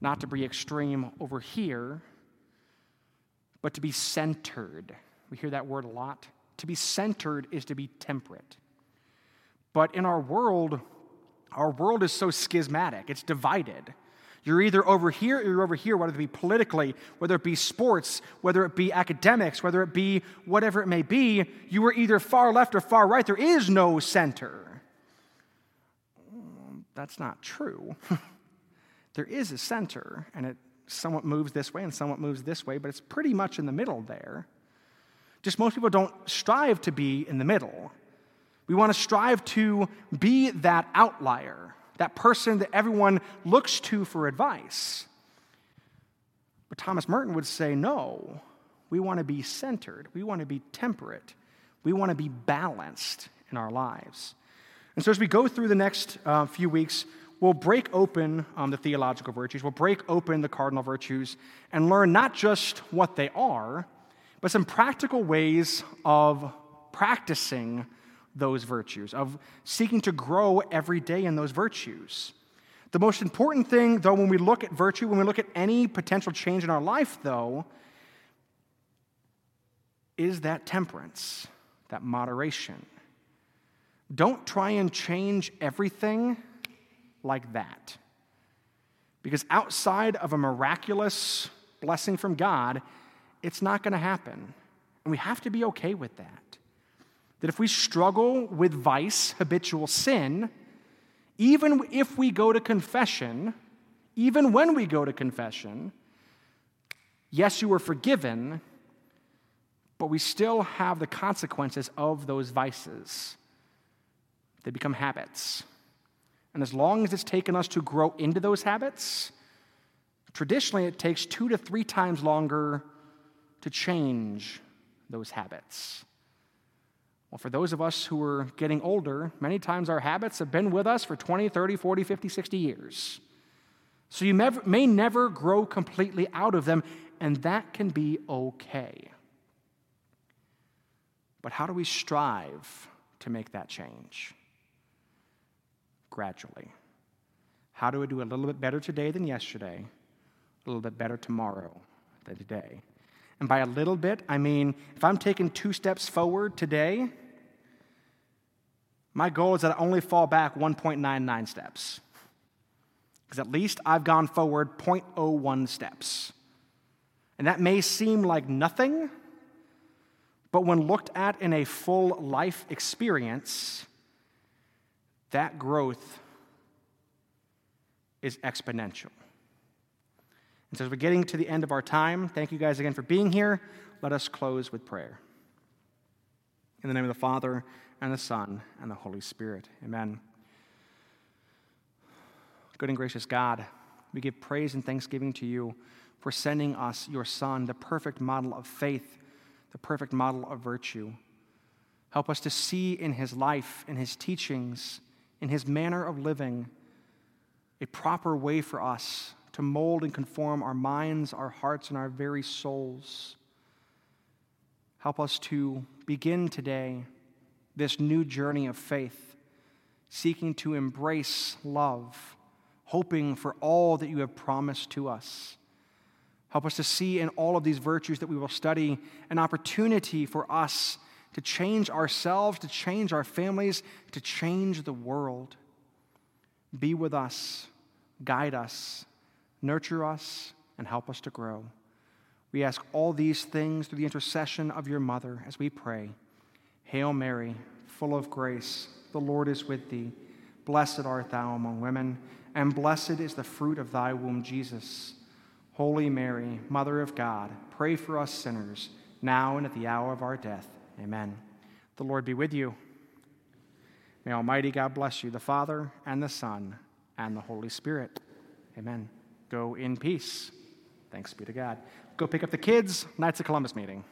not to be extreme over here, but to be centered. We hear that word a lot. To be centered is to be temperate. But in our world, our world is so schismatic, it's divided. You're either over here or you're over here, whether it be politically, whether it be sports, whether it be academics, whether it be whatever it may be. You are either far left or far right. There is no center. That's not true. there is a center, and it somewhat moves this way and somewhat moves this way, but it's pretty much in the middle there. Just most people don't strive to be in the middle. We want to strive to be that outlier, that person that everyone looks to for advice. But Thomas Merton would say, no, we want to be centered, we want to be temperate, we want to be balanced in our lives. And so, as we go through the next uh, few weeks, we'll break open um, the theological virtues, we'll break open the cardinal virtues, and learn not just what they are, but some practical ways of practicing those virtues, of seeking to grow every day in those virtues. The most important thing, though, when we look at virtue, when we look at any potential change in our life, though, is that temperance, that moderation. Don't try and change everything like that. Because outside of a miraculous blessing from God, it's not going to happen. And we have to be okay with that. That if we struggle with vice, habitual sin, even if we go to confession, even when we go to confession, yes, you were forgiven, but we still have the consequences of those vices. They become habits. And as long as it's taken us to grow into those habits, traditionally it takes two to three times longer to change those habits. Well, for those of us who are getting older, many times our habits have been with us for 20, 30, 40, 50, 60 years. So you may never grow completely out of them, and that can be okay. But how do we strive to make that change? Gradually. How do we do a little bit better today than yesterday, a little bit better tomorrow than today? And by a little bit, I mean if I'm taking two steps forward today, my goal is that I only fall back 1.99 steps. Because at least I've gone forward 0.01 steps. And that may seem like nothing, but when looked at in a full life experience, that growth is exponential. And so, as we're getting to the end of our time, thank you guys again for being here. Let us close with prayer. In the name of the Father, and the Son, and the Holy Spirit. Amen. Good and gracious God, we give praise and thanksgiving to you for sending us your Son, the perfect model of faith, the perfect model of virtue. Help us to see in his life, in his teachings, in his manner of living, a proper way for us to mold and conform our minds, our hearts, and our very souls. Help us to begin today this new journey of faith, seeking to embrace love, hoping for all that you have promised to us. Help us to see in all of these virtues that we will study an opportunity for us to change ourselves, to change our families, to change the world. Be with us, guide us, nurture us, and help us to grow. We ask all these things through the intercession of your mother as we pray. Hail Mary, full of grace, the Lord is with thee. Blessed art thou among women, and blessed is the fruit of thy womb, Jesus. Holy Mary, Mother of God, pray for us sinners, now and at the hour of our death. Amen. The Lord be with you. May Almighty God bless you, the Father, and the Son, and the Holy Spirit. Amen. Go in peace. Thanks be to God. Go pick up the kids. Knights of Columbus meeting.